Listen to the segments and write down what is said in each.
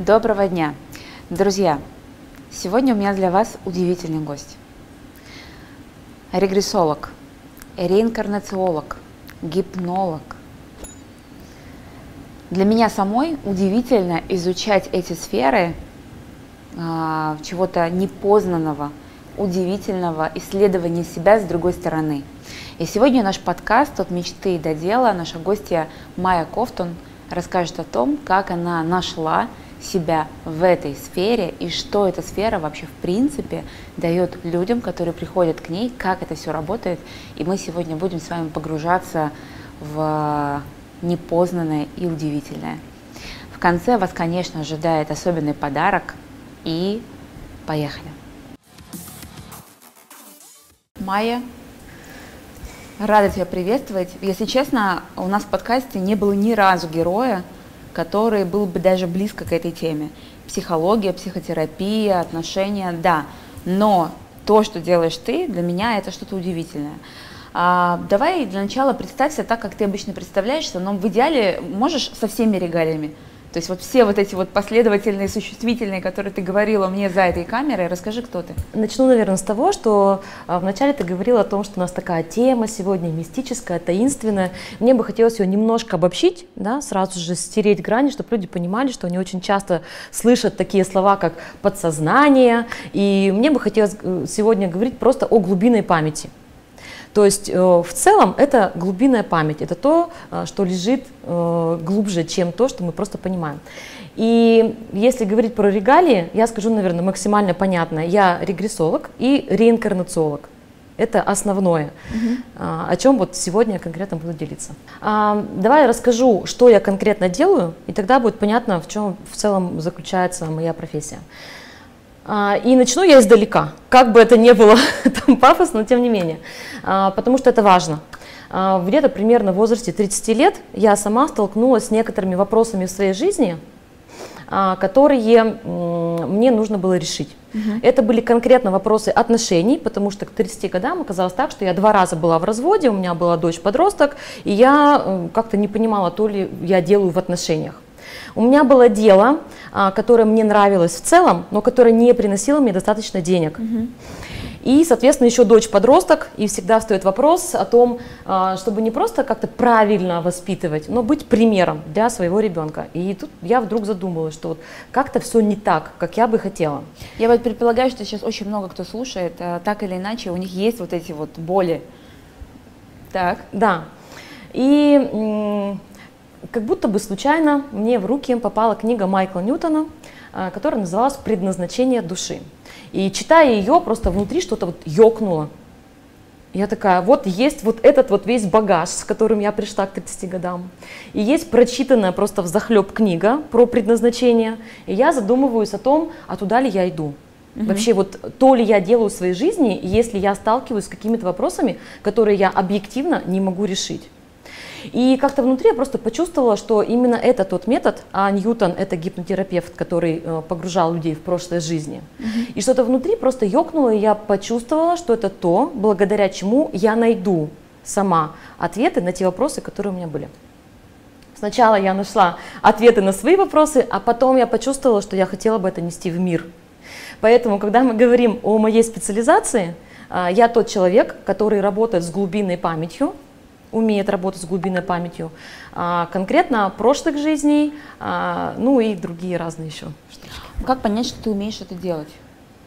Доброго дня! Друзья, сегодня у меня для вас удивительный гость. Регрессолог, реинкарнациолог, гипнолог. Для меня самой удивительно изучать эти сферы а, чего-то непознанного, удивительного исследования себя с другой стороны. И сегодня наш подкаст от мечты до дела, наша гостья Майя Кофтун расскажет о том, как она нашла себя в этой сфере и что эта сфера вообще в принципе дает людям, которые приходят к ней, как это все работает. И мы сегодня будем с вами погружаться в непознанное и удивительное. В конце вас, конечно, ожидает особенный подарок. И поехали. Майя, рада тебя приветствовать. Если честно, у нас в подкасте не было ни разу героя, который был бы даже близко к этой теме. Психология, психотерапия, отношения, да. Но то, что делаешь ты, для меня это что-то удивительное. А, давай для начала представься так, как ты обычно представляешься, но в идеале можешь со всеми регалиями. То есть вот все вот эти вот последовательные, существительные, которые ты говорила мне за этой камерой, расскажи, кто ты. Начну, наверное, с того, что а, вначале ты говорила о том, что у нас такая тема сегодня мистическая, таинственная. Мне бы хотелось ее немножко обобщить, да, сразу же стереть грани, чтобы люди понимали, что они очень часто слышат такие слова, как подсознание. И мне бы хотелось э, сегодня говорить просто о глубинной памяти. То есть э, в целом это глубинная память, это то, э, что лежит э, глубже, чем то, что мы просто понимаем. И если говорить про регалии, я скажу, наверное, максимально понятно. Я регрессолог и реинкарнациолог. Это основное, угу. о чем вот сегодня я конкретно буду делиться. А, давай я расскажу, что я конкретно делаю, и тогда будет понятно, в чем в целом заключается моя профессия. А, и начну я издалека, как бы это ни было там пафосно, но тем не менее, а, потому что это важно. А, где-то примерно в возрасте 30 лет я сама столкнулась с некоторыми вопросами в своей жизни, которые мне нужно было решить. Угу. Это были конкретно вопросы отношений, потому что к 30 годам оказалось так, что я два раза была в разводе, у меня была дочь-подросток, и я как-то не понимала, то ли я делаю в отношениях. У меня было дело, а, которое мне нравилось в целом, но которое не приносило мне достаточно денег. И, соответственно, еще дочь-подросток, и всегда встает вопрос о том, а, чтобы не просто как-то правильно воспитывать, но быть примером для своего ребенка. И тут я вдруг задумалась, что вот как-то все не так, как я бы хотела. Я вот предполагаю, что сейчас очень много кто слушает, а, так или иначе, у них есть вот эти вот боли. Так. Да. И как будто бы случайно мне в руки попала книга Майкла Ньютона, а, которая называлась «Предназначение души». И читая ее, просто внутри что-то вот ёкнуло. Я такая, вот есть вот этот вот весь багаж, с которым я пришла к 30 годам. И есть прочитанная просто в захлеб книга про предназначение. И я задумываюсь о том, а туда ли я иду. Угу. Вообще вот то ли я делаю в своей жизни, если я сталкиваюсь с какими-то вопросами, которые я объективно не могу решить. И как-то внутри я просто почувствовала, что именно это тот метод, а Ньютон это гипнотерапевт, который э, погружал людей в прошлое жизни. Mm-hmm. И что-то внутри просто ёкнуло, и я почувствовала, что это то, благодаря чему я найду сама ответы на те вопросы, которые у меня были. Сначала я нашла ответы на свои вопросы, а потом я почувствовала, что я хотела бы это нести в мир. Поэтому, когда мы говорим о моей специализации, э, я тот человек, который работает с глубинной памятью, умеет работать с глубинной памятью, а, конкретно прошлых жизней, а, ну и другие разные еще штучки. Как понять, что ты умеешь это делать?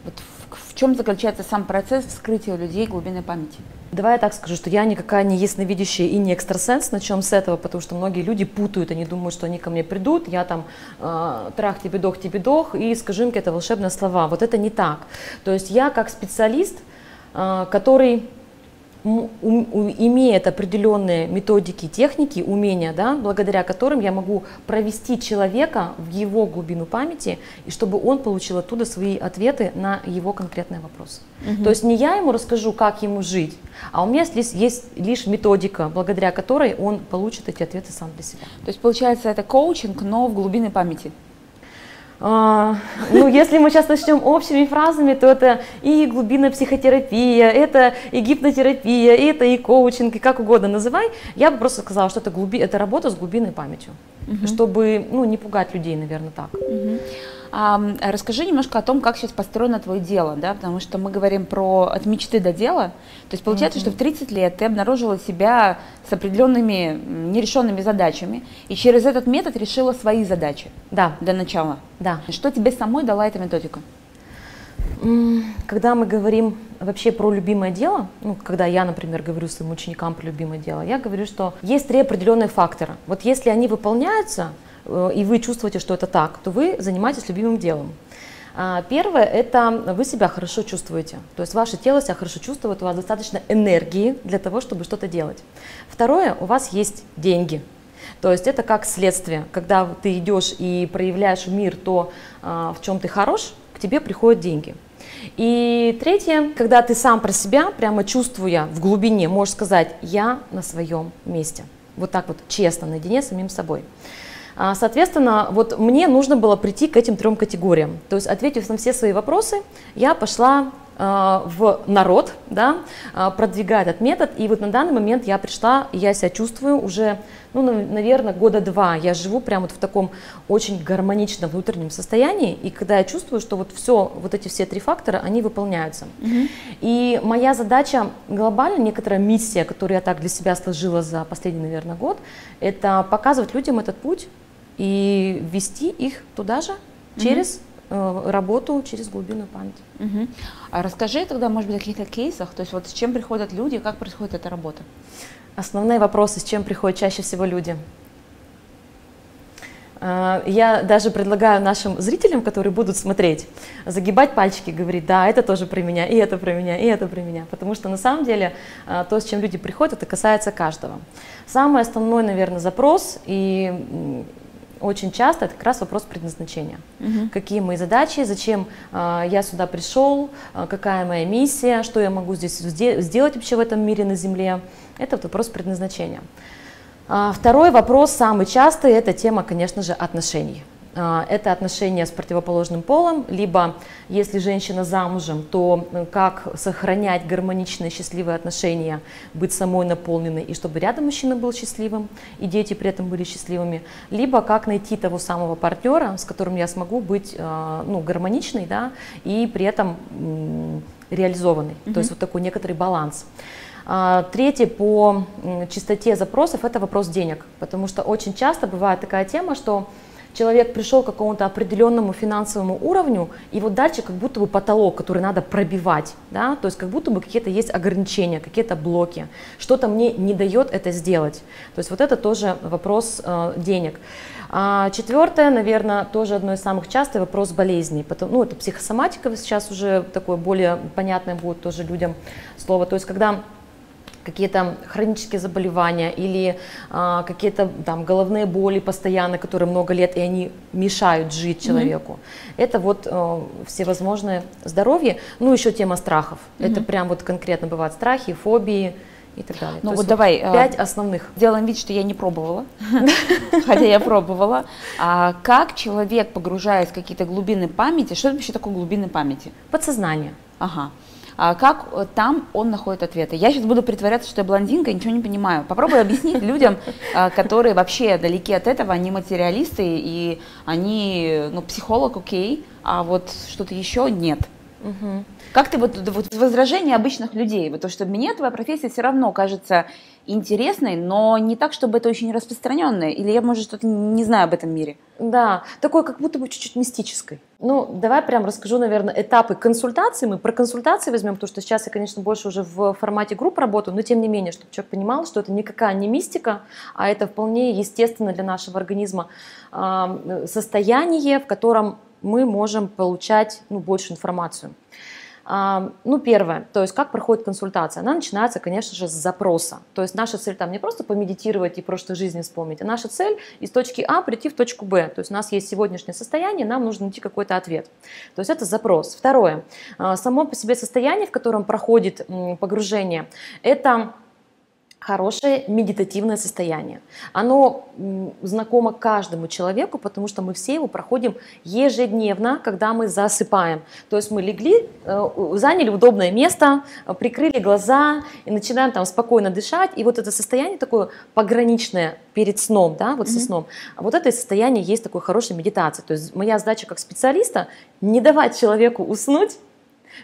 Вот в, в чем заключается сам процесс вскрытия у людей глубинной памяти? Давай я так скажу, что я никакая не ясновидящая и не экстрасенс, начнем с этого, потому что многие люди путают, они думают, что они ко мне придут, я там э, трах тебе дох тебе дох и скажу им какие-то волшебные слова. Вот это не так. То есть я как специалист, э, который имеет определенные методики, техники, умения, да, благодаря которым я могу провести человека в его глубину памяти, и чтобы он получил оттуда свои ответы на его конкретные вопросы. Угу. То есть не я ему расскажу, как ему жить, а у меня есть, есть лишь методика, благодаря которой он получит эти ответы сам для себя. То есть получается это коучинг, но в глубине памяти. А, ну, если мы сейчас начнем общими фразами, то это и глубинная психотерапия, это и гипнотерапия, это и коучинг, и как угодно называй. Я бы просто сказала, что это, глуби, это работа с глубинной памятью, угу. чтобы ну, не пугать людей, наверное, так. Угу. Расскажи немножко о том, как сейчас построено твое дело, да, потому что мы говорим про от мечты до дела. То есть получается, mm-hmm. что в 30 лет ты обнаружила себя с определенными нерешенными задачами, и через этот метод решила свои задачи. Да. До начала. Да. Что тебе самой дала эта методика? Когда мы говорим вообще про любимое дело, ну, когда я, например, говорю своим ученикам про любимое дело, я говорю, что есть три определенные фактора. Вот если они выполняются, и вы чувствуете, что это так, то вы занимаетесь любимым делом. А, первое – это вы себя хорошо чувствуете, то есть ваше тело себя хорошо чувствует, у вас достаточно энергии для того, чтобы что-то делать. Второе – у вас есть деньги, то есть это как следствие, когда ты идешь и проявляешь в мир то, а, в чем ты хорош, к тебе приходят деньги. И третье, когда ты сам про себя, прямо чувствуя в глубине, можешь сказать «я на своем месте». Вот так вот честно, наедине с самим собой. А, соответственно, вот мне нужно было прийти к этим трем категориям. То есть, ответив на все свои вопросы, я пошла а, в народ, да, а, продвигая этот метод. И вот на данный момент я пришла, я себя чувствую уже, ну, наверное, года два. Я живу прямо вот в таком очень гармоничном внутреннем состоянии. И когда я чувствую, что вот все, вот эти все три фактора, они выполняются. Угу. И моя задача глобально, некоторая миссия, которую я так для себя сложила за последний, наверное, год, это показывать людям этот путь, и ввести их туда же через угу. работу, через глубинную память. Угу. А расскажи тогда, может быть, о каких-то кейсах, то есть вот с чем приходят люди, как происходит эта работа? Основные вопросы, с чем приходят чаще всего люди. А, я даже предлагаю нашим зрителям, которые будут смотреть, загибать пальчики, говорить, да, это тоже про меня, и это про меня, и это про меня. Потому что на самом деле а, то, с чем люди приходят, это касается каждого. Самый основной, наверное, запрос, и очень часто это как раз вопрос предназначения. Угу. Какие мои задачи, зачем э, я сюда пришел, э, какая моя миссия, что я могу здесь сделать вообще в этом мире на Земле. Это вот вопрос предназначения. А, второй вопрос, самый частый, это тема, конечно же, отношений. А, это отношения с противоположным полом, либо если женщина замужем, то как сохранять гармоничные, счастливые отношения, быть самой наполненной, и чтобы рядом мужчина был счастливым, и дети при этом были счастливыми, либо как найти того самого партнера, с которым я смогу быть а, ну, гармоничной, да, и при этом реализованной, mm-hmm. то есть вот такой некоторый баланс. А, третье по чистоте запросов – это вопрос денег, потому что очень часто бывает такая тема, что человек пришел к какому-то определенному финансовому уровню, и вот дальше как будто бы потолок, который надо пробивать, да, то есть как будто бы какие-то есть ограничения, какие-то блоки, что-то мне не дает это сделать. То есть вот это тоже вопрос э, денег. А четвертое, наверное, тоже одно из самых частых вопрос болезней. Потом, ну, это психосоматика сейчас уже такое более понятное будет тоже людям слово. То есть когда какие-то хронические заболевания или а, какие-то там головные боли постоянно, которые много лет, и они мешают жить человеку. Mm-hmm. Это вот а, всевозможное здоровье. Ну, еще тема страхов. Mm-hmm. Это прям вот конкретно бывают страхи, фобии и так далее. Ну То вот давай. Вот пять а, основных. Делаем вид, что я не пробовала, хотя я пробовала. А как человек, погружаясь в какие-то глубины памяти, что это вообще такое глубины памяти? Подсознание. Ага. А как э, там он находит ответы. Я сейчас буду притворяться, что я блондинка ничего не понимаю. Попробуй объяснить людям, э, которые вообще далеки от этого, они материалисты и они, ну, психолог, окей, а вот что-то еще нет. Угу. Как ты вот, вот возражение обычных людей, вот то, что мне твоя профессия все равно кажется интересной, но не так, чтобы это очень распространенное, или я, может, что-то не знаю об этом мире. Да, такой как будто бы чуть-чуть мистической. Ну, давай прям расскажу, наверное, этапы консультации. Мы про консультации возьмем, потому что сейчас я, конечно, больше уже в формате групп работаю, но тем не менее, чтобы человек понимал, что это никакая не мистика, а это вполне естественно для нашего организма состояние, в котором мы можем получать ну, больше информацию. Ну, первое, то есть как проходит консультация? Она начинается, конечно же, с запроса. То есть наша цель там не просто помедитировать и прошлой жизни вспомнить, а наша цель из точки А прийти в точку Б. То есть у нас есть сегодняшнее состояние, нам нужно найти какой-то ответ. То есть это запрос. Второе, а, само по себе состояние, в котором проходит погружение, это хорошее медитативное состояние. Оно знакомо каждому человеку, потому что мы все его проходим ежедневно, когда мы засыпаем. То есть мы легли, э, заняли удобное место, прикрыли глаза и начинаем там спокойно дышать. И вот это состояние такое пограничное перед сном, да, вот mm-hmm. со сном, вот это состояние есть такой хорошей медитации. То есть моя задача как специалиста не давать человеку уснуть,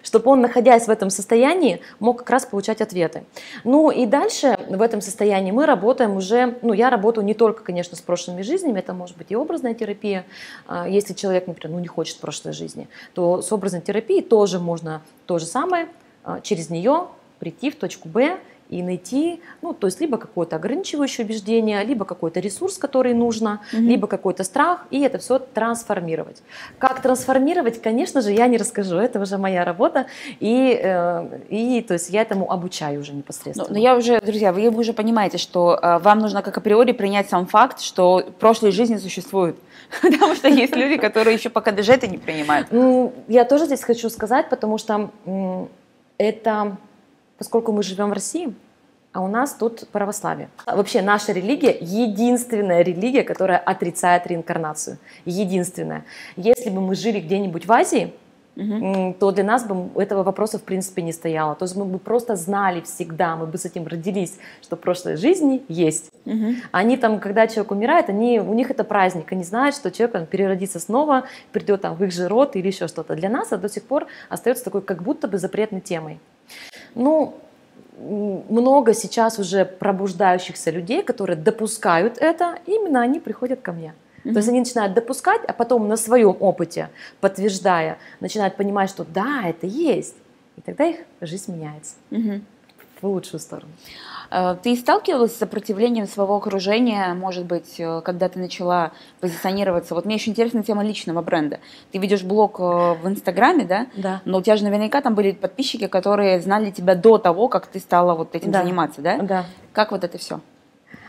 чтобы он, находясь в этом состоянии, мог как раз получать ответы. Ну и дальше в этом состоянии мы работаем уже, ну я работаю не только, конечно, с прошлыми жизнями, это может быть и образная терапия. А, если человек, например, ну, не хочет прошлой жизни, то с образной терапией тоже можно то же самое, а, через нее прийти в точку Б и найти, ну, то есть либо какое-то ограничивающее убеждение, либо какой-то ресурс, который нужно, угу. либо какой-то страх, и это все трансформировать. Как трансформировать, конечно же, я не расскажу, это уже моя работа, и, э, и то есть я этому обучаю уже непосредственно. Но, но я уже, друзья, вы уже понимаете, что э, вам нужно как априори принять сам факт, что прошлые жизни существуют. Потому что есть люди, которые еще пока даже это не принимают. Ну, я тоже здесь хочу сказать, потому что это поскольку мы живем в России, а у нас тут православие. Вообще наша религия единственная религия, которая отрицает реинкарнацию. Единственная. Если бы мы жили где-нибудь в Азии, угу. то для нас бы этого вопроса в принципе не стояло. То есть мы бы просто знали всегда, мы бы с этим родились, что в прошлой жизни есть. Угу. Они там, когда человек умирает, они, у них это праздник, они знают, что человек он, переродится снова, придет там в их же род или еще что-то. Для нас это до сих пор остается такой как будто бы запретной темой. Ну, много сейчас уже пробуждающихся людей, которые допускают это, именно они приходят ко мне. Mm-hmm. То есть они начинают допускать, а потом на своем опыте, подтверждая, начинают понимать, что да, это есть. И тогда их жизнь меняется. Mm-hmm в лучшую сторону. Э, ты сталкивалась с сопротивлением своего окружения, может быть, э, когда ты начала позиционироваться? Вот мне еще интересна тема личного бренда. Ты ведешь блог э, в Инстаграме, да? Да. Но у тебя же наверняка там были подписчики, которые знали тебя до того, как ты стала вот этим да. заниматься, да? Да. Как вот это все?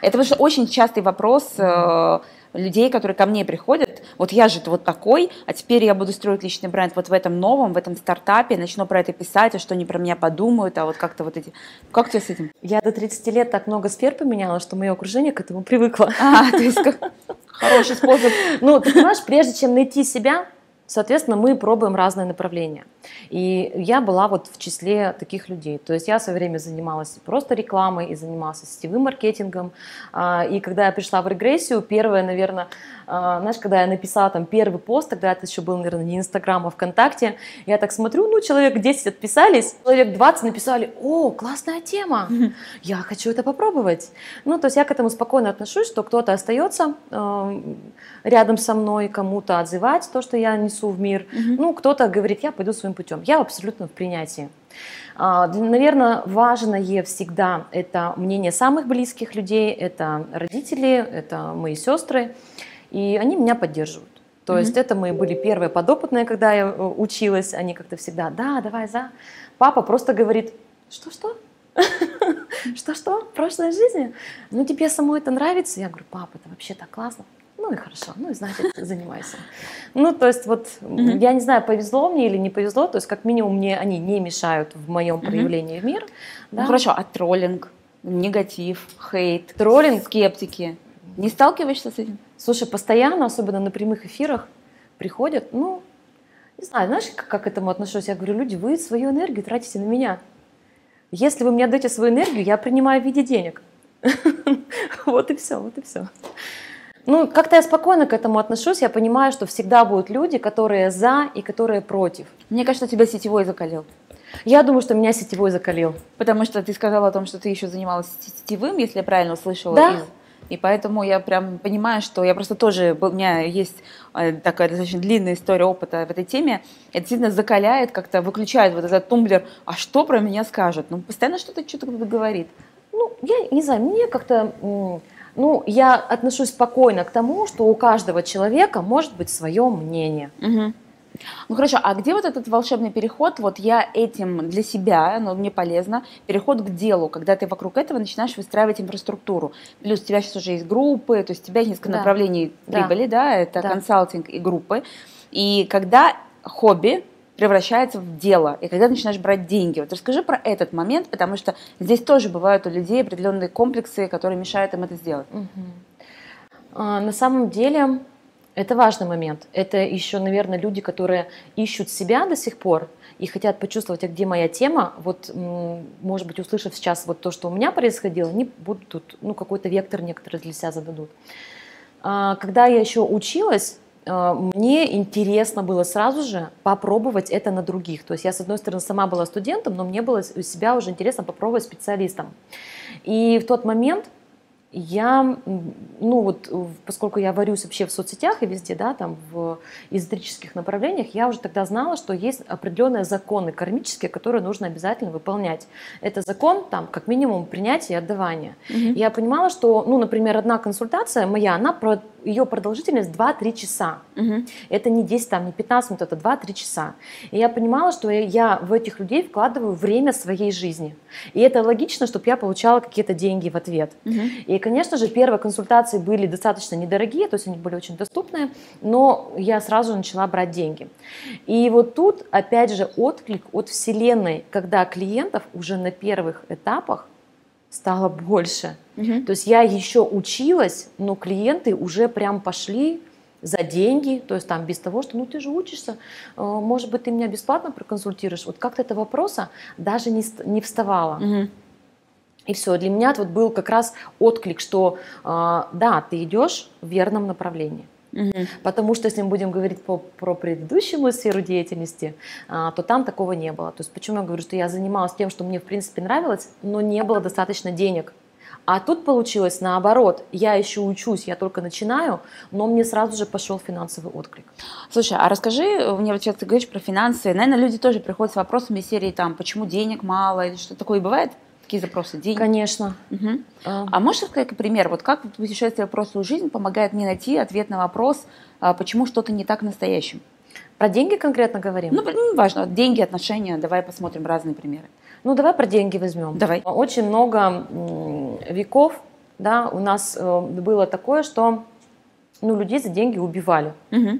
Это потому что очень частый вопрос. Mm-hmm людей, которые ко мне приходят, вот я же вот такой, а теперь я буду строить личный бренд вот в этом новом, в этом стартапе, начну про это писать, а что они про меня подумают, а вот как-то вот эти... Как у тебя с этим? Я до 30 лет так много сфер поменяла, что мое окружение к этому привыкло. А, то есть хороший способ. Ну, ты понимаешь, прежде чем найти себя, Соответственно, мы пробуем разные направления. И я была вот в числе таких людей. То есть я в свое время занималась просто рекламой и занималась сетевым маркетингом. А, и когда я пришла в регрессию, первое, наверное, знаешь, когда я написала там первый пост, тогда это еще был, наверное, не Инстаграм, а ВКонтакте, я так смотрю, ну, человек 10 отписались, человек 20 написали, о, классная тема, я хочу это попробовать. Ну, то есть я к этому спокойно отношусь, что кто-то остается э, рядом со мной, кому-то отзывать то, что я несу в мир, ну, кто-то говорит, я пойду своим путем. Я абсолютно в принятии. А, наверное, важное всегда это мнение самых близких людей, это родители, это мои сестры и они меня поддерживают. То mm-hmm. есть это мы были первые подопытные, когда я э, училась, они как-то всегда, да, давай за. Папа просто говорит, что-что? Что-что? Прошлой жизни? Ну тебе самой это нравится? Я говорю, папа, это вообще так классно. Ну и хорошо, ну и значит, занимайся. Ну, то есть вот, mm-hmm. я не знаю, повезло мне или не повезло, то есть как минимум мне они не мешают в моем проявлении mm-hmm. в мир. Да? Ну хорошо, а троллинг, негатив, хейт, троллинг, скептики, не сталкиваешься с этим? Слушай, постоянно, особенно на прямых эфирах, приходят, ну, не знаю, знаешь, как, как к этому отношусь? Я говорю, люди, вы свою энергию тратите на меня. Если вы мне отдаете свою энергию, я принимаю в виде денег. Вот и все, вот и все. Ну, как-то я спокойно к этому отношусь. Я понимаю, что всегда будут люди, которые за и которые против. Мне кажется, тебя сетевой закалил. Я думаю, что меня сетевой закалил. Потому что ты сказала о том, что ты еще занималась сетевым, если я правильно услышала. Да, из и поэтому я прям понимаю, что я просто тоже, у меня есть э, такая достаточно длинная история опыта в этой теме. Это действительно закаляет, как-то выключает вот этот тумблер, а что про меня скажут? Ну, постоянно что-то что-то говорит. Ну, я не знаю, мне как-то... Ну, я отношусь спокойно к тому, что у каждого человека может быть свое мнение. Угу. Ну хорошо, а где вот этот волшебный переход? Вот я этим для себя, но мне полезно, переход к делу, когда ты вокруг этого начинаешь выстраивать инфраструктуру. Плюс у тебя сейчас уже есть группы, то есть у тебя есть несколько да. направлений прибыли, да, да это да. консалтинг и группы. И когда хобби превращается в дело, и когда ты начинаешь брать деньги. Вот расскажи про этот момент, потому что здесь тоже бывают у людей определенные комплексы, которые мешают им это сделать. Угу. На самом деле это важный момент. Это еще, наверное, люди, которые ищут себя до сих пор и хотят почувствовать, а где моя тема. Вот, может быть, услышав сейчас вот то, что у меня происходило, они будут тут, ну, какой-то вектор некоторые для себя зададут. А, когда я еще училась, а, мне интересно было сразу же попробовать это на других. То есть я, с одной стороны, сама была студентом, но мне было у себя уже интересно попробовать специалистом. И в тот момент я, ну вот, поскольку я варюсь вообще в соцсетях и везде, да, там в эзотерических направлениях, я уже тогда знала, что есть определенные законы кармические, которые нужно обязательно выполнять. Это закон, там, как минимум, принятия и отдавания. Угу. Я понимала, что, ну, например, одна консультация моя, она про ее продолжительность 2-3 часа. Угу. Это не 10, там, не 15 минут, это 2-3 часа. И я понимала, что я в этих людей вкладываю время своей жизни. И это логично, чтобы я получала какие-то деньги в ответ. Угу. И, конечно же, первые консультации были достаточно недорогие, то есть они были очень доступные, но я сразу начала брать деньги. И вот тут, опять же, отклик от Вселенной, когда клиентов уже на первых этапах стало больше. Угу. То есть я еще училась, но клиенты уже прям пошли за деньги, то есть там без того, что ну ты же учишься, э, может быть ты меня бесплатно проконсультируешь. Вот как-то этого вопроса даже не, не вставало. Угу. И все, для меня вот был как раз отклик, что э, да, ты идешь в верном направлении. Угу. Потому что если мы будем говорить по, про предыдущую сферу деятельности, а, то там такого не было. То есть почему я говорю, что я занималась тем, что мне в принципе нравилось, но не было достаточно денег. А тут получилось наоборот. Я еще учусь, я только начинаю, но мне сразу же пошел финансовый отклик. Слушай, а расскажи, мне вот сейчас ты говоришь про финансы. Наверное, люди тоже приходят с вопросами серии там, почему денег мало или что такое бывает? Какие запросы? Деньги? Конечно. Угу. А. а можешь сказать пример, вот как путешествие в прошлую жизнь помогает мне найти ответ на вопрос, а, почему что-то не так в настоящем? Про деньги конкретно говорим? Ну, ну, важно. Деньги, отношения. Давай посмотрим разные примеры. Ну, давай про деньги возьмем. Давай. Очень много веков, да, у нас э, было такое, что ну, людей за деньги убивали. Угу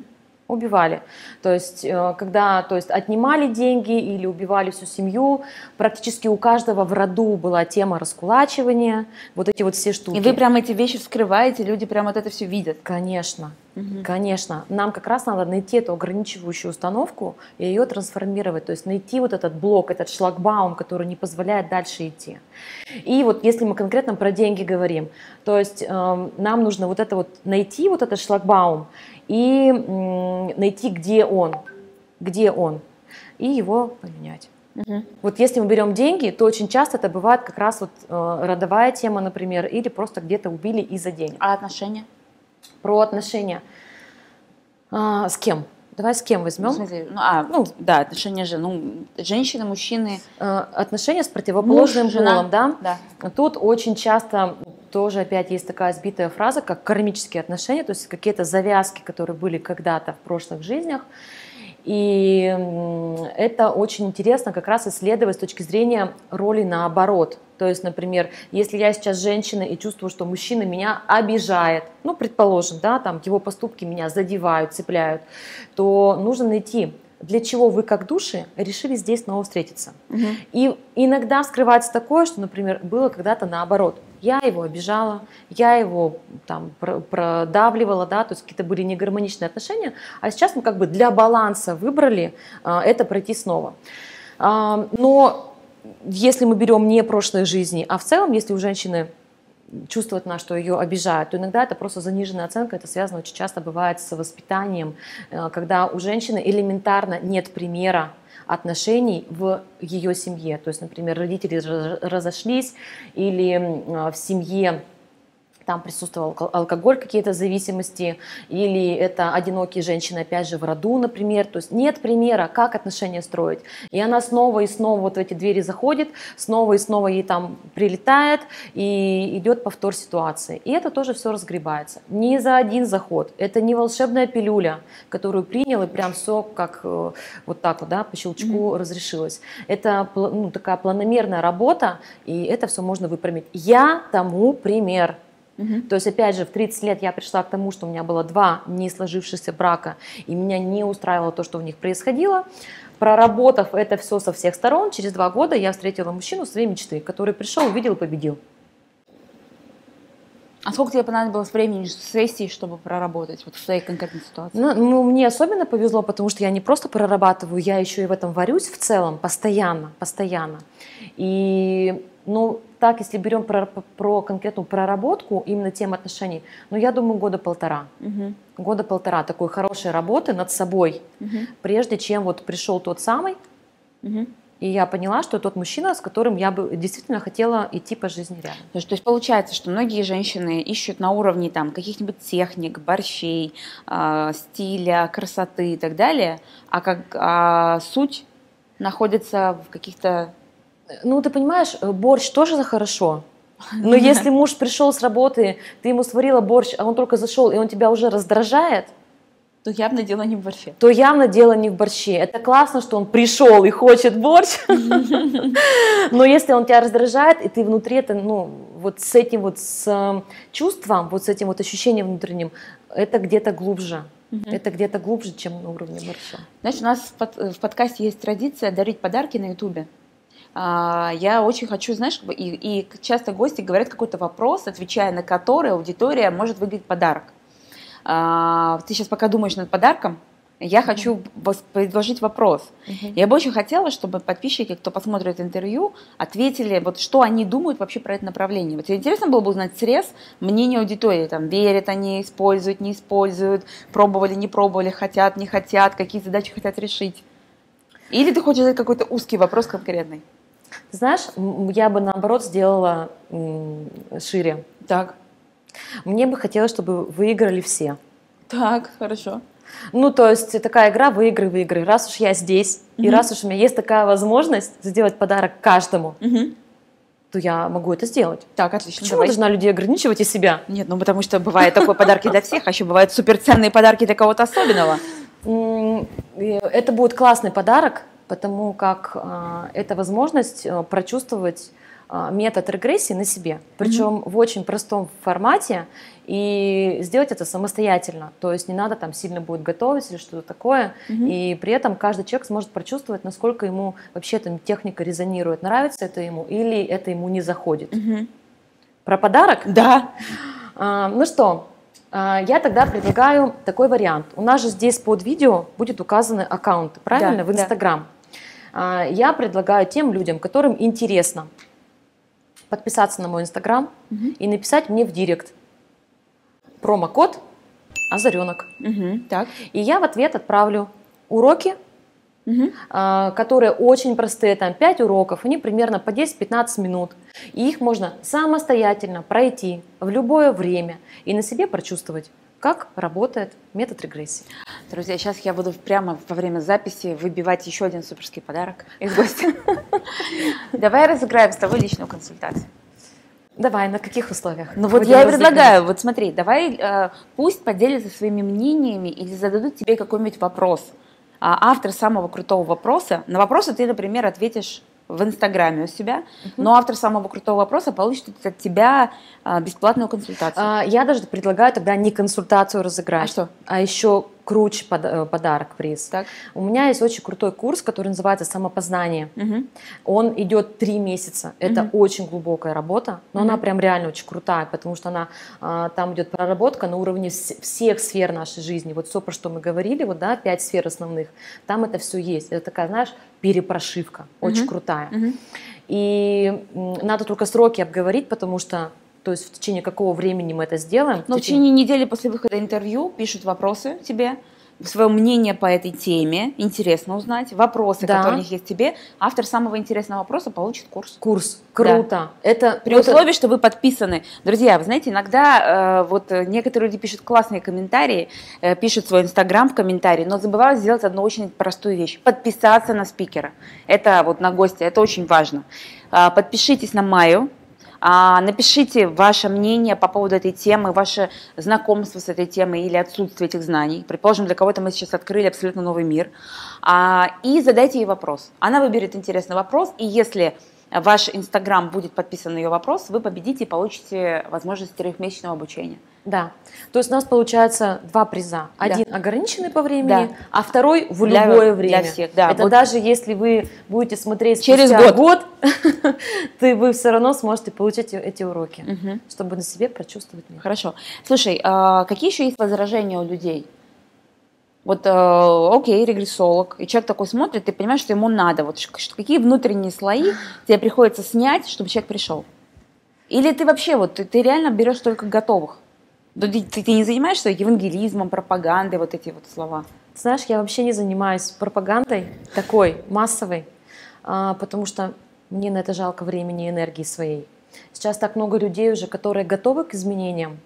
убивали. То есть, э, когда то есть, отнимали деньги или убивали всю семью, практически у каждого в роду была тема раскулачивания, вот эти вот все штуки. И вы прямо эти вещи вскрываете, люди прямо вот это все видят. Конечно. Угу. Конечно, нам как раз надо найти эту ограничивающую установку и ее трансформировать, то есть найти вот этот блок, этот шлагбаум, который не позволяет дальше идти. И вот если мы конкретно про деньги говорим, то есть э, нам нужно вот это вот найти вот этот шлагбаум и найти, где он, где он, и его поменять. Угу. Вот если мы берем деньги, то очень часто это бывает как раз вот э, родовая тема, например, или просто где-то убили из-за денег. А отношения? Про отношения. А, с кем? Давай с кем возьмем? ну, а, ну, да, отношения же, ну, женщины, мужчины. Э, отношения с противоположным Муж, полом, да? Да. Тут очень часто тоже опять есть такая сбитая фраза, как кармические отношения, то есть какие-то завязки, которые были когда-то в прошлых жизнях. И это очень интересно как раз исследовать с точки зрения роли наоборот. То есть, например, если я сейчас женщина и чувствую, что мужчина меня обижает, ну, предположим, да, там его поступки меня задевают, цепляют, то нужно найти для чего вы как души решили здесь снова встретиться. Угу. И иногда скрывается такое, что, например, было когда-то наоборот. Я его обижала, я его там продавливала, да, то есть какие-то были негармоничные отношения, а сейчас мы как бы для баланса выбрали а, это пройти снова. А, но если мы берем не прошлые жизни, а в целом, если у женщины чувствует она, что ее обижают, то иногда это просто заниженная оценка, это связано очень часто бывает с воспитанием, э, когда у женщины элементарно нет примера отношений в ее семье. То есть, например, родители разошлись или в семье там присутствовал алкоголь, какие-то зависимости, или это одинокие женщины, опять же, в роду, например. То есть нет примера, как отношения строить. И она снова и снова вот в эти двери заходит, снова и снова ей там прилетает, и идет повтор ситуации. И это тоже все разгребается. Не за один заход. Это не волшебная пилюля, которую принял, и прям все как э, вот так вот, да, по щелчку mm-hmm. разрешилось. Это ну, такая планомерная работа, и это все можно выпрямить. Я тому пример. Угу. То есть, опять же, в 30 лет я пришла к тому, что у меня было два не сложившихся брака, и меня не устраивало то, что в них происходило. проработав это все со всех сторон, через два года я встретила мужчину своей мечты, который пришел, увидел и победил. А сколько тебе понадобилось времени сессии, чтобы проработать вот в своей конкретной ситуации? Ну, ну, мне особенно повезло, потому что я не просто прорабатываю, я еще и в этом варюсь в целом, постоянно, постоянно. И, ну, так, если берем про, про конкретную проработку, именно тем отношений, ну, я думаю, года полтора. Угу. Года полтора такой хорошей работы над собой, Угу. прежде чем вот пришел тот самый, Угу. и я поняла, что тот мужчина, с которым я бы действительно хотела идти по жизни рядом. То есть, то есть получается, что многие женщины ищут на уровне там каких-нибудь техник, борщей, а, стиля, красоты и так далее, а как а суть находится в каких-то Ну, ты понимаешь, э, борщ тоже хорошо. Но если муж пришел с работы, ты ему сварила борщ, а он только зашел, и он тебя уже раздражает, то явно дело не в борще. то явно дело не в борще. Это классно, что он пришел и хочет борщ, но если он тебя раздражает, и ты внутри это, ну, вот с этим вот с э, чувством, вот с этим вот ощущением внутренним, это где-то глубже. Это где-то глубже, чем на уровне борща. Знаешь, у нас в, под- в подкасте есть традиция дарить подарки на Ютубе. А, Я очень хочу, знаешь, и, и часто гости говорят какой-то вопрос, отвечая на который аудитория может выиграть подарок. А, Ты сейчас пока думаешь над подарком, я хочу предложить вопрос. Я бы очень хотела, чтобы подписчики, кто посмотрит интервью, ответили, вот что они думают вообще про это направление. Вот интересно было бы узнать срез мнения аудитории, там, верят они, используют, не используют, пробовали, не пробовали, хотят, не хотят, какие задачи хотят решить. Или ты хочешь задать какой-то узкий вопрос конкретный? Ты знаешь, я бы наоборот сделала шире. Так, Мне бы хотелось, чтобы выиграли все. так, хорошо. Ну, то есть такая игра выиграй, выиграй. Раз уж я здесь, и Мгм. раз уж у меня есть такая возможность сделать подарок каждому, Мгм. то я могу это сделать. Так, отлично, Почему давай. должна людей ограничивать и себя? Нет, ну потому что бывают такой подарки для всех, а еще бывают суперценные подарки для кого-то особенного. И Это будет классный подарок, потому как а, это возможность а, прочувствовать а, метод регрессии на себе, причем в очень простом формате, и сделать это самостоятельно. То есть не надо там сильно будет готовить или что-то такое, Мгм. и при этом каждый человек сможет прочувствовать, насколько ему вообще эта техника резонирует, нравится это ему или это ему не заходит. Мгм. Про подарок? Да. А, ну что, а, я тогда предлагаю такой вариант. У нас же здесь под видео будет указаны аккаунты, правильно, Да, в да. Инстаграм. А, Я предлагаю тем людям, которым интересно, подписаться на мой Инстаграм Мгм. и написать мне в Директ промокод Озаренок. Мгм. Так. И я в ответ отправлю уроки, а, которые очень простые, там 5 уроков, они примерно по 10-15 минут. И их можно самостоятельно пройти в любое время и на себе прочувствовать, как работает метод регрессии. Друзья, сейчас я буду прямо во время записи выбивать еще один суперский подарок из гостя. Давай разыграем с тобой личную консультацию. Давай, на каких условиях? Ну вот я и предлагаю, вот смотри, давай э, пусть поделятся своими мнениями или зададут тебе какой-нибудь вопрос. А автор самого крутого вопроса, на вопросы ты, например, ответишь в Инстаграме у себя, но автор самого крутого вопроса получит от тебя а, бесплатную консультацию. А, Я даже предлагаю тогда не консультацию разыграть, А что? а еще круче под- э, подарок, приз. Так. У меня есть очень крутой курс, который называется «Самопознание». Мгм. Он идет три месяца. Это Мгм. очень глубокая работа, но она Мгм. прям реально очень крутая, потому что она а, там идет проработка на уровне вс- всех сфер нашей жизни. Вот все, про что мы говорили, вот да, пять сфер основных, там это все есть. Это такая, знаешь, перепрошивка, очень Мгм. крутая. Мгм. И надо только сроки обговорить, потому что, то есть в течение какого времени мы это сделаем? Но в течение недели после выхода интервью пишут вопросы тебе, свое мнение по этой теме, интересно узнать, вопросы, Да. которые у них есть тебе. Автор самого интересного вопроса получит курс. Курс, круто. Это При это- условии, что вы подписаны. Друзья, вы знаете, иногда э, вот э, некоторые люди пишут классные комментарии, э, пишут свой инстаграм в комментарии, но забывают сделать одну очень простую вещь. Подписаться на спикера. Это вот на гостя, это очень важно. А, Подпишитесь на Майю, Напишите ваше мнение по поводу этой темы, ваше знакомство с этой темой или отсутствие этих знаний. Предположим, для кого-то мы сейчас открыли абсолютно новый мир. А, И задайте ей вопрос. Она выберет интересный вопрос, и если ваш Инстаграм будет подписан на ее вопрос, вы победите и получите возможность трехмесячного обучения. Да. То есть у нас получается два приза. Один Да. ограниченный по времени, Да. а второй в Для- любое для время. всех, да. Это Вот. даже если вы будете смотреть Через спустя год. то вы все равно сможете получить эти уроки, Мгм. чтобы на себе прочувствовать мир. Хорошо. Слушай, а какие еще есть возражения у людей? Вот, э, окей, регрессолог, и человек такой смотрит, ты понимаешь, что ему надо. Вот какие внутренние слои тебе приходится снять, чтобы человек пришел? Или ты вообще вот, ты, ты реально берешь только готовых? Да Ты, ты- ты не занимаешься евангелизмом, пропагандой, вот эти вот слова? Знаешь, я вообще не занимаюсь пропагандой такой массовой, а, потому что мне на это жалко времени и энергии своей. Сейчас так много людей уже, которые готовы к изменениям,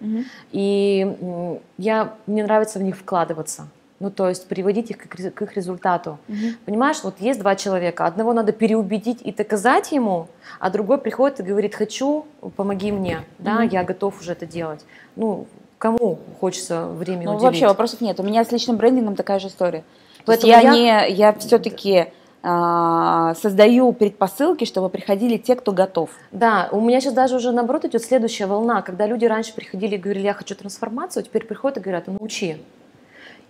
и м, я, мне нравится в них вкладываться. Ну, то есть приводить их к, их результату. Понимаешь, вот есть два человека. Одного надо переубедить и доказать ему, а другой приходит и говорит, хочу, помоги мне. Да, Мгм. я готов уже это делать. Ну, кому хочется время Ну, уделить? вообще вопросов нет. У меня с личным брендингом такая же история. Поэтому я, я- не, я все-таки создаю предпосылки, чтобы приходили те, кто готов. Да, у меня сейчас даже уже наоборот идет следующая волна, когда люди раньше приходили и говорили, я хочу трансформацию, а теперь приходят и говорят, ну научи.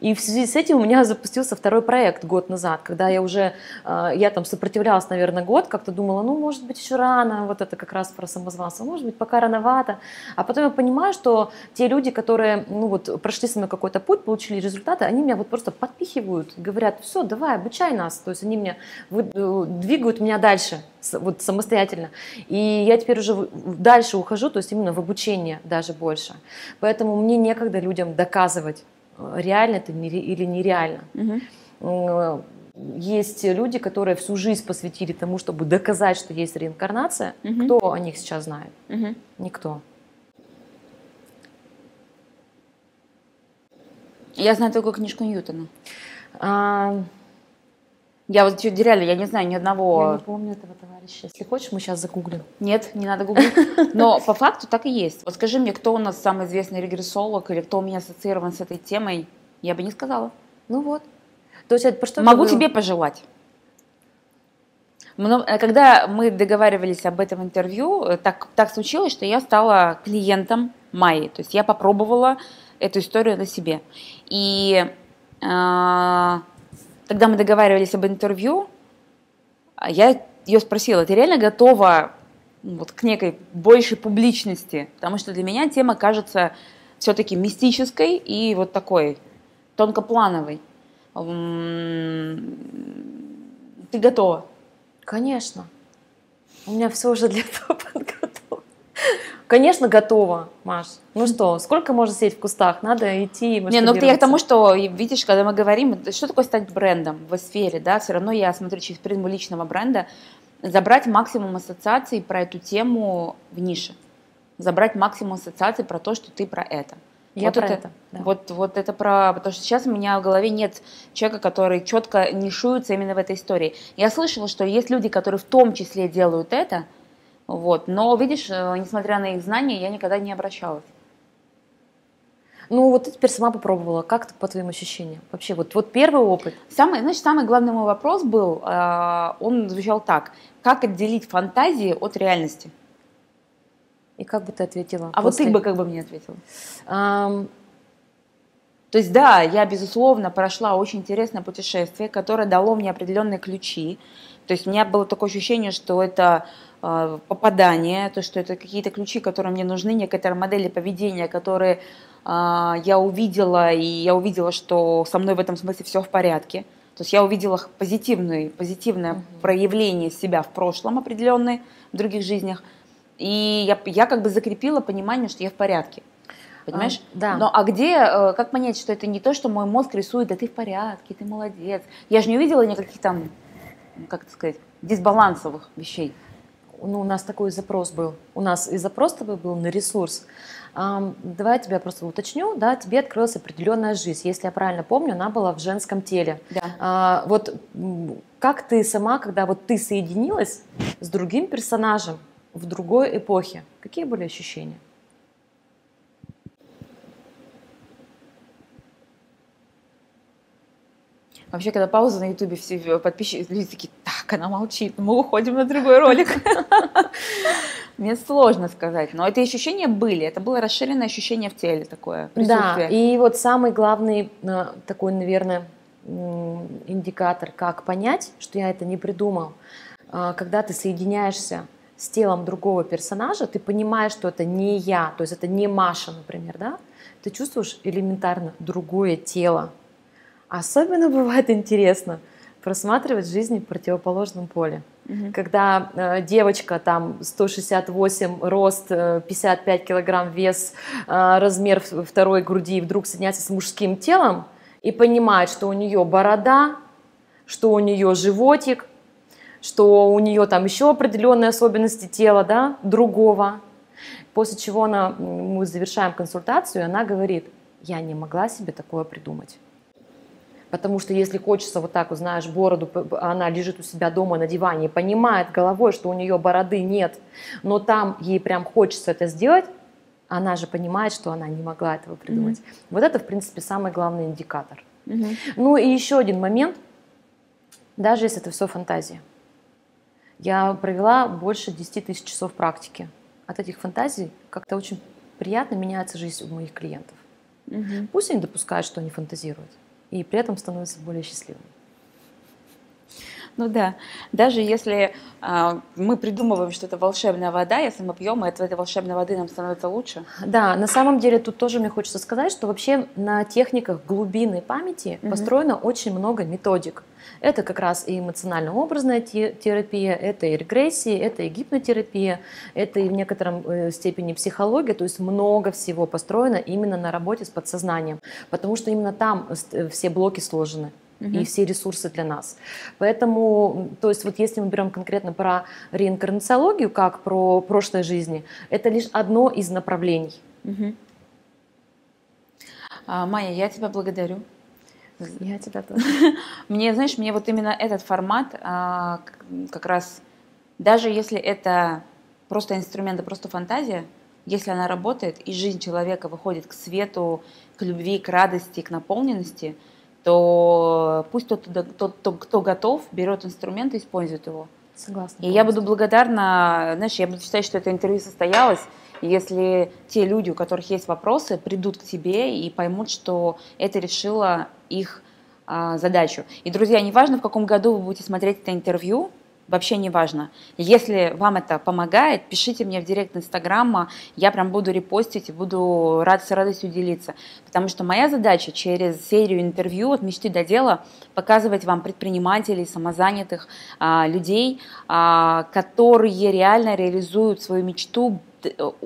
И в связи с этим у меня запустился второй проект год назад, когда я уже, э, я там сопротивлялась, наверное, год, как-то думала, ну, может быть, еще рано, вот это как раз про самозванство, может быть, пока рановато. А потом я понимаю, что те люди, которые, ну, вот, прошли со мной какой-то путь, получили результаты, они меня вот просто подпихивают, говорят, все, давай, обучай нас. То есть они меня э, двигают меня дальше, вот самостоятельно. И я теперь уже дальше ухожу, то есть именно в обучение даже больше. Поэтому мне некогда людям доказывать, реально это или нереально. Э, Есть люди, которые всю жизнь посвятили тому, чтобы доказать, что есть реинкарнация. Мгм. Кто о них сейчас знает? Мгм. Никто. Я знаю только книжку Ньютона. А, Я вот реально, я не знаю ни я одного... не помню этого товарища. Если хочешь, мы сейчас загуглим. Нет, не надо гуглить. Но по факту так и есть. Вот скажи мне, кто у нас самый известный регрессолог или кто у меня ассоциирован с этой темой, я бы не сказала. Ну вот. То есть это про что я Могу тебе пожелать. Э, Когда мы договаривались об этом интервью, э, так, так случилось, что я стала клиентом Майи. То есть я попробовала эту историю на себе. И а, когда мы договаривались об интервью, а, я ее спросила, ты реально готова вот, к некой большей публичности? Потому что для меня тема кажется все-таки мистической и вот такой тонкоплановой. Ты готова? Конечно. У меня все уже для этого подготовлено. Конечно, готова, Маш. Ну что, сколько можно сидеть в кустах? Надо идти и Не, ну я к тому, что, видишь, когда мы говорим, что такое стать брендом в сфере, да, все равно я смотрю через призму личного бренда, забрать максимум ассоциаций про эту тему в нише, забрать максимум ассоциаций про то, что ты про это. Я вот про это, это, да. Вот, вот это про... Потому что сейчас у меня в голове нет человека, который четко нишуется именно в этой истории. Я слышала, что есть люди, которые в том числе делают это, вот, но, видишь, э, несмотря на их знания, я никогда не обращалась. Ну вот ты теперь сама попробовала. Как по твоим ощущениям? Вообще, вот, вот первый опыт. Самый, значит, самый главный мой вопрос был, э, он звучал так. Как отделить фантазии от реальности? И как бы ты ответила? А вот после? ты бы как бы мне ответила. Ам, То есть, да, я, безусловно, прошла очень интересное путешествие, которое дало мне определенные ключи. То есть у меня было такое ощущение, что это э, попадание, то, что это какие-то ключи, которые мне нужны, некоторые модели поведения, которые э, я увидела, и я увидела, что со мной в этом смысле все в порядке. То есть я увидела позитивный, позитивное Мгм. проявление себя в прошлом определенной, в других жизнях. И я, я как бы закрепила понимание, что я в порядке. Понимаешь? а, да. Но а где, э, как понять, что это не то, что мой мозг рисует, да ты в порядке, ты молодец. Я же не увидела никаких там, как это сказать, дисбалансовых вещей. ну, у нас такой запрос был. У нас и запрос твой был на ресурс. Ам, давай я тебя просто уточню. Да, тебе открылась определенная жизнь. Если я правильно помню, она была в женском теле. Да. А, вот как ты сама, когда вот ты соединилась с другим персонажем в другой эпохе, какие были ощущения? Вообще, когда пауза на ютубе, все подписчики, люди такие, так, она молчит, мы уходим на другой ролик. Мне сложно сказать, но эти ощущения были, это было расширенное ощущение в теле такое, Да, и вот самый главный э, такой, наверное, индикатор, как понять, что я это не придумал, э, когда ты соединяешься с телом другого персонажа, ты понимаешь, что это не я, то есть это не Маша, например, да, ты чувствуешь элементарно другое тело. Особенно бывает интересно просматривать жизнь в противоположном поле. Угу. Когда э, девочка там 168 рост, 55 э, килограмм вес, э, размер второй груди вдруг соединяется с мужским телом и понимает, что у нее борода, что у нее животик, что у нее там еще определенные особенности тела, да, другого. После чего она, мы завершаем консультацию, и она говорит, я не могла себе такое придумать. Потому что если хочется вот так, вот, знаешь, бороду, она лежит у себя дома на диване и понимает головой, что у нее бороды нет, но там ей прям хочется это сделать, она же понимает, что она не могла этого придумать. Mm-hmm. Вот это, в принципе, самый главный индикатор. Mm-hmm. Ну и еще один момент, даже если это все фантазия. Я провела больше 10 тысяч часов практики. От этих фантазий как-то очень приятно меняется жизнь у моих клиентов. Угу. Пусть они допускают, что они фантазируют и при этом становятся более счастливыми. Ну да, даже если э, мы придумываем, что это волшебная вода, если мы пьем, и от этой волшебной воды нам становится лучше. Да, на самом деле тут тоже мне хочется сказать, что вообще на техниках глубинной памяти угу. построено очень много методик. Это как раз и эмоционально-образная терапия, это и регрессия, это и гипнотерапия, это и в некотором э, степени психология, то есть много всего построено именно на работе с подсознанием, потому что именно там э, все блоки сложены и все ресурсы для нас. Поэтому, то есть вот если мы берем конкретно про реинкарнациологию, как про прошлой жизни, это лишь одно из направлений. Угу. А, Майя, я тебя благодарю. Я тебя тоже. Мне, знаешь, мне вот именно этот формат а, как раз, даже если это просто инструмент, это просто фантазия, если она работает, и жизнь человека выходит к свету, к любви, к радости, к наполненности, то пусть тот, тот, тот кто готов, берет инструмент и использует его. Согласна. И я буду благодарна, знаешь, я буду считать, что это интервью состоялось, если те люди, у которых есть вопросы, придут к тебе и поймут, что это решило их а, задачу. И, друзья, неважно, в каком году вы будете смотреть это интервью, вообще не важно. Если вам это помогает, пишите мне в директ Инстаграма, я прям буду репостить и буду рад, с радостью делиться. Потому что моя задача через серию интервью от мечты до дела показывать вам предпринимателей, самозанятых а, людей, а, которые реально реализуют свою мечту,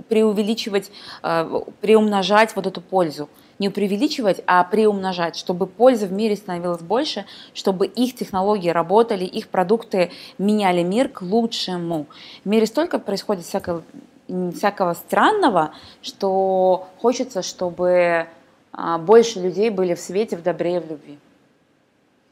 преувеличивать, а, приумножать вот эту пользу не преувеличивать, а приумножать, чтобы пользы в мире становилось больше, чтобы их технологии работали, их продукты меняли мир к лучшему. В мире столько происходит всякого, всякого странного, что хочется, чтобы а, больше людей были в свете, в добре и в любви.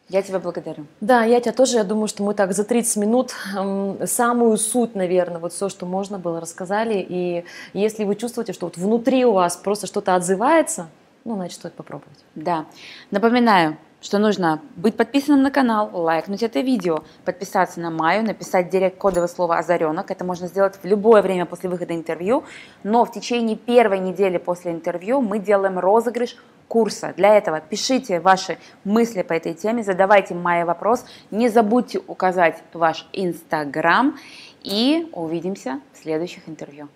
Я тебя благодарю. Да, я тебя тоже. Я думаю, что мы так за 30 минут э, самую суть, наверное, вот все, что можно было, рассказали. И если вы чувствуете, что вот внутри у вас просто что-то отзывается, ну, значит, стоит попробовать. Да. Напоминаю, что нужно быть подписанным на канал, лайкнуть это видео, подписаться на Маю, написать директ кодовое слово «Озаренок». Это можно сделать в любое время после выхода интервью, но в течение первой недели после интервью мы делаем розыгрыш курса. Для этого пишите ваши мысли по этой теме, задавайте Майе вопрос, не забудьте указать ваш Инстаграм и увидимся в следующих интервью.